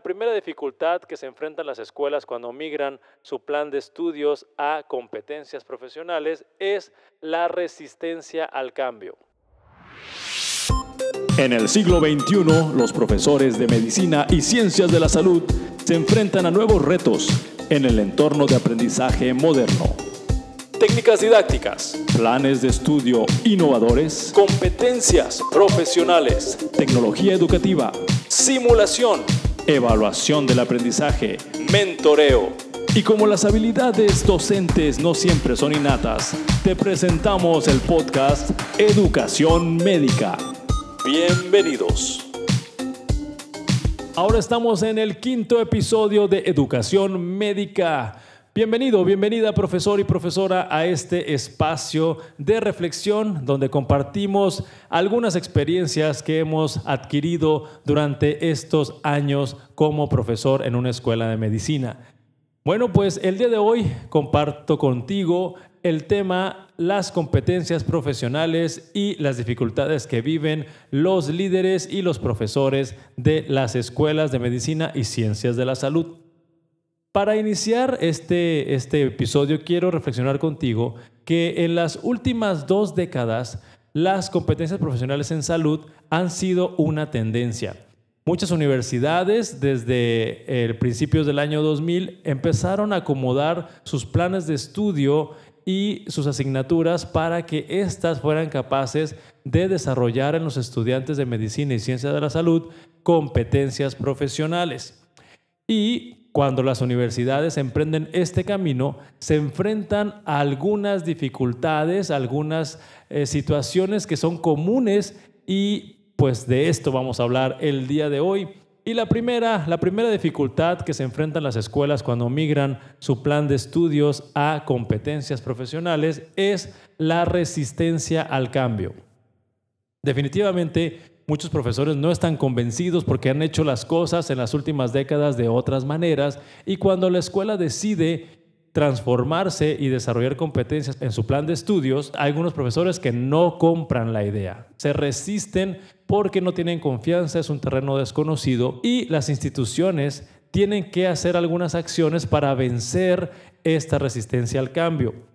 La primera dificultad que se enfrentan las escuelas cuando migran su plan de estudios a competencias profesionales es la resistencia al cambio. En el siglo XXI, los profesores de medicina y ciencias de la salud se enfrentan a nuevos retos en el entorno de aprendizaje moderno. Técnicas didácticas, planes de estudio innovadores, competencias profesionales, tecnología educativa, simulación, evaluación del aprendizaje, mentoreo. Y como las habilidades docentes no siempre son innatas, te presentamos el podcast Educación Médica. Bienvenidos. Ahora estamos en el quinto episodio de Educación Médica. Bienvenido, bienvenida profesor y profesora a este espacio de reflexión donde compartimos algunas experiencias que hemos adquirido durante estos años como profesor en una escuela de medicina. Bueno, pues el día de hoy comparto contigo el tema las competencias profesionales y las dificultades que viven los líderes y los profesores de las escuelas de medicina y ciencias de la salud. Para iniciar este, este episodio quiero reflexionar contigo que en las últimas dos décadas las competencias profesionales en salud han sido una tendencia. Muchas universidades desde el principios del año 2000 empezaron a acomodar sus planes de estudio y sus asignaturas para que éstas fueran capaces de desarrollar en los estudiantes de medicina y ciencia de la salud competencias profesionales. Y cuando las universidades emprenden este camino, se enfrentan a algunas dificultades, algunas eh, situaciones que son comunes y pues de esto vamos a hablar el día de hoy. Y la primera, la primera dificultad que se enfrentan las escuelas cuando migran su plan de estudios a competencias profesionales es la resistencia al cambio. Definitivamente Muchos profesores no están convencidos porque han hecho las cosas en las últimas décadas de otras maneras y cuando la escuela decide transformarse y desarrollar competencias en su plan de estudios, hay algunos profesores que no compran la idea, se resisten porque no tienen confianza, es un terreno desconocido y las instituciones tienen que hacer algunas acciones para vencer esta resistencia al cambio.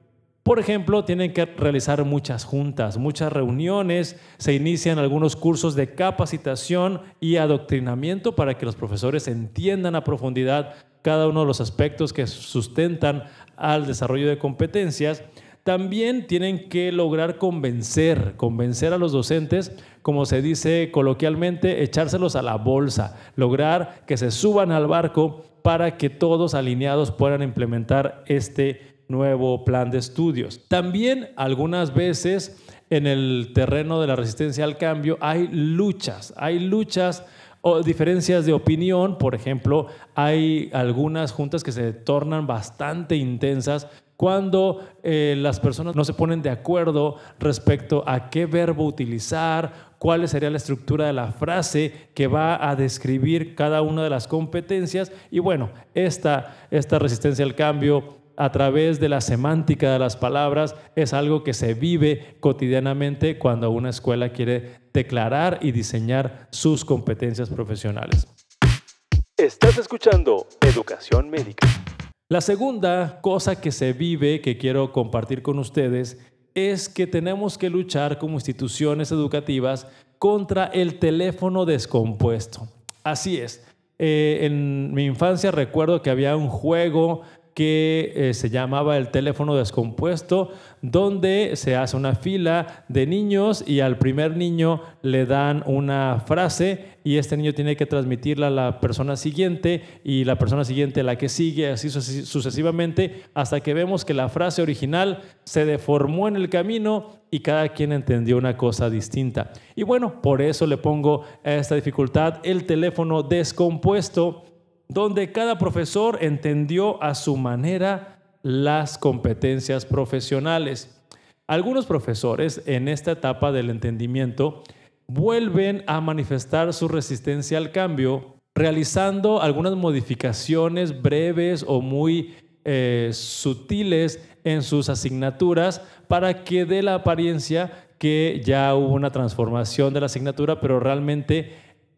Por ejemplo, tienen que realizar muchas juntas, muchas reuniones, se inician algunos cursos de capacitación y adoctrinamiento para que los profesores entiendan a profundidad cada uno de los aspectos que sustentan al desarrollo de competencias. También tienen que lograr convencer, convencer a los docentes, como se dice coloquialmente, echárselos a la bolsa, lograr que se suban al barco para que todos alineados puedan implementar este nuevo plan de estudios. También algunas veces en el terreno de la resistencia al cambio hay luchas, hay luchas o diferencias de opinión, por ejemplo, hay algunas juntas que se tornan bastante intensas cuando eh, las personas no se ponen de acuerdo respecto a qué verbo utilizar, cuál sería la estructura de la frase que va a describir cada una de las competencias. Y bueno, esta, esta resistencia al cambio a través de la semántica de las palabras es algo que se vive cotidianamente cuando una escuela quiere declarar y diseñar sus competencias profesionales. Estás escuchando Educación Médica. La segunda cosa que se vive, que quiero compartir con ustedes, es que tenemos que luchar como instituciones educativas contra el teléfono descompuesto. Así es. Eh, en mi infancia recuerdo que había un juego que eh, se llamaba el teléfono descompuesto, donde se hace una fila de niños y al primer niño le dan una frase y este niño tiene que transmitirla a la persona siguiente y la persona siguiente a la que sigue, así sucesivamente, hasta que vemos que la frase original se deformó en el camino y cada quien entendió una cosa distinta. Y bueno, por eso le pongo a esta dificultad el teléfono descompuesto donde cada profesor entendió a su manera las competencias profesionales. Algunos profesores en esta etapa del entendimiento vuelven a manifestar su resistencia al cambio realizando algunas modificaciones breves o muy eh, sutiles en sus asignaturas para que dé la apariencia que ya hubo una transformación de la asignatura, pero realmente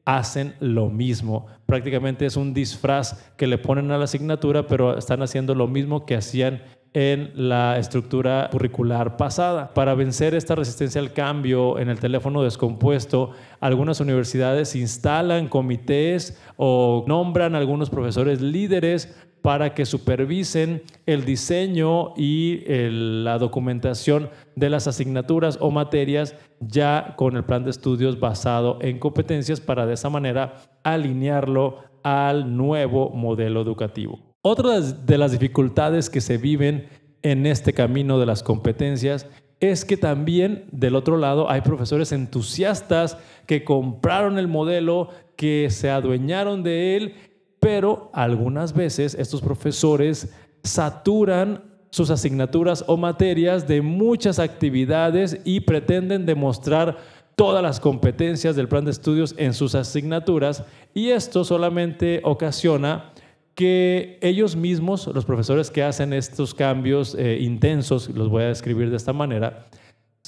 hacen lo mismo. Prácticamente es un disfraz que le ponen a la asignatura, pero están haciendo lo mismo que hacían en la estructura curricular pasada. Para vencer esta resistencia al cambio en el teléfono descompuesto, algunas universidades instalan comités o nombran algunos profesores líderes para que supervisen el diseño y la documentación de las asignaturas o materias ya con el plan de estudios basado en competencias para de esa manera alinearlo al nuevo modelo educativo. Otra de las dificultades que se viven en este camino de las competencias es que también del otro lado hay profesores entusiastas que compraron el modelo, que se adueñaron de él pero algunas veces estos profesores saturan sus asignaturas o materias de muchas actividades y pretenden demostrar todas las competencias del plan de estudios en sus asignaturas y esto solamente ocasiona que ellos mismos, los profesores que hacen estos cambios eh, intensos, los voy a describir de esta manera,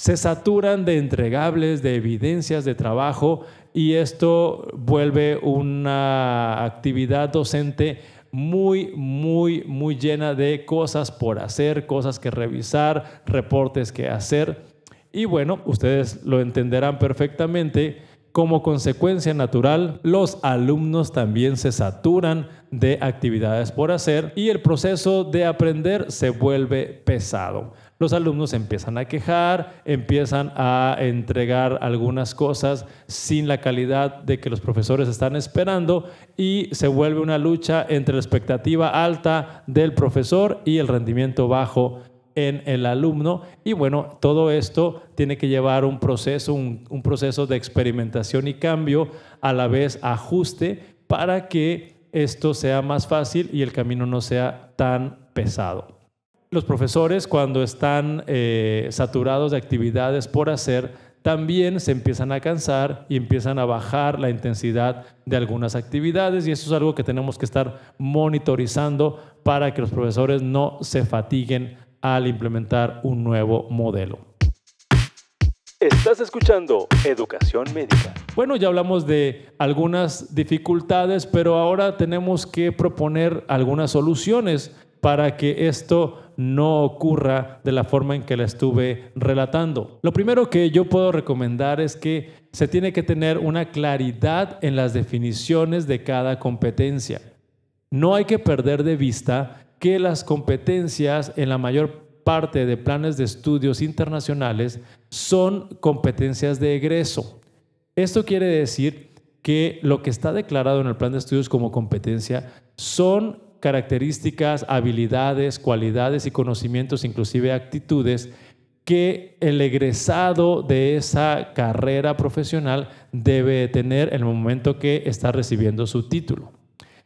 se saturan de entregables, de evidencias de trabajo y esto vuelve una actividad docente muy, muy, muy llena de cosas por hacer, cosas que revisar, reportes que hacer. Y bueno, ustedes lo entenderán perfectamente. Como consecuencia natural, los alumnos también se saturan de actividades por hacer y el proceso de aprender se vuelve pesado los alumnos empiezan a quejar, empiezan a entregar algunas cosas sin la calidad de que los profesores están esperando y se vuelve una lucha entre la expectativa alta del profesor y el rendimiento bajo en el alumno. Y bueno, todo esto tiene que llevar un proceso, un, un proceso de experimentación y cambio, a la vez ajuste para que esto sea más fácil y el camino no sea tan pesado. Los profesores cuando están eh, saturados de actividades por hacer, también se empiezan a cansar y empiezan a bajar la intensidad de algunas actividades y eso es algo que tenemos que estar monitorizando para que los profesores no se fatiguen al implementar un nuevo modelo. Estás escuchando Educación Médica. Bueno, ya hablamos de algunas dificultades, pero ahora tenemos que proponer algunas soluciones para que esto no ocurra de la forma en que la estuve relatando. Lo primero que yo puedo recomendar es que se tiene que tener una claridad en las definiciones de cada competencia. No hay que perder de vista que las competencias en la mayor parte de planes de estudios internacionales son competencias de egreso. Esto quiere decir que lo que está declarado en el plan de estudios como competencia son características, habilidades, cualidades y conocimientos, inclusive actitudes, que el egresado de esa carrera profesional debe tener en el momento que está recibiendo su título.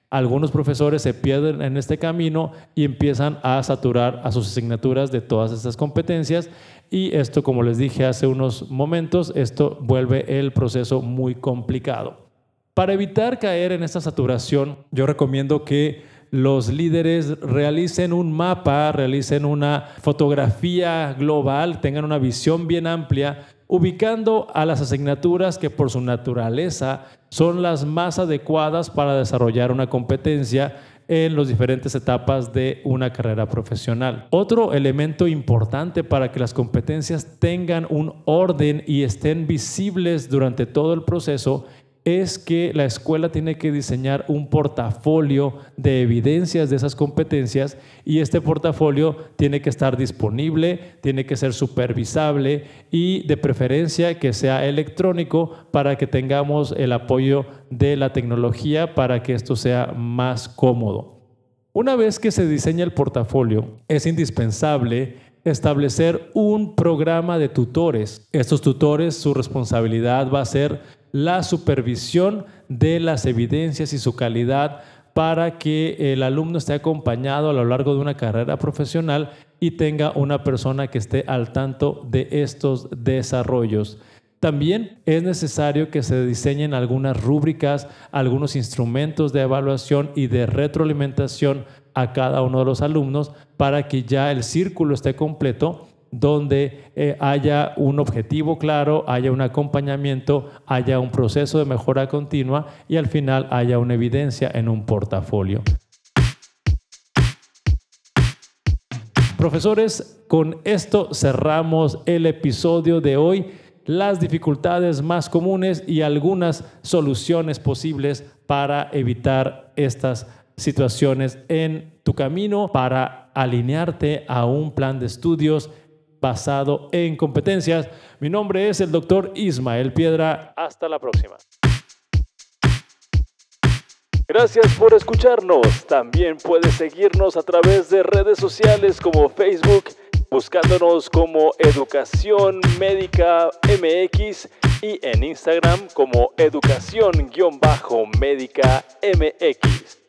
Algunos profesores se pierden en este camino y empiezan a saturar a sus asignaturas de todas estas competencias y esto, como les dije hace unos momentos, esto vuelve el proceso muy complicado. Para evitar caer en esta saturación, yo recomiendo que los líderes realicen un mapa, realicen una fotografía global, tengan una visión bien amplia, ubicando a las asignaturas que por su naturaleza son las más adecuadas para desarrollar una competencia en las diferentes etapas de una carrera profesional. Otro elemento importante para que las competencias tengan un orden y estén visibles durante todo el proceso es que la escuela tiene que diseñar un portafolio de evidencias de esas competencias y este portafolio tiene que estar disponible, tiene que ser supervisable y de preferencia que sea electrónico para que tengamos el apoyo de la tecnología para que esto sea más cómodo. Una vez que se diseña el portafolio, es indispensable establecer un programa de tutores. Estos tutores, su responsabilidad va a ser la supervisión de las evidencias y su calidad para que el alumno esté acompañado a lo largo de una carrera profesional y tenga una persona que esté al tanto de estos desarrollos. También es necesario que se diseñen algunas rúbricas, algunos instrumentos de evaluación y de retroalimentación a cada uno de los alumnos para que ya el círculo esté completo donde eh, haya un objetivo claro, haya un acompañamiento, haya un proceso de mejora continua y al final haya una evidencia en un portafolio. Profesores, con esto cerramos el episodio de hoy las dificultades más comunes y algunas soluciones posibles para evitar estas situaciones en tu camino para alinearte a un plan de estudios basado en competencias. Mi nombre es el doctor Ismael Piedra. Hasta la próxima. Gracias por escucharnos. También puedes seguirnos a través de redes sociales como Facebook, buscándonos como Educación Médica MX y en Instagram como Educación-Médica MX.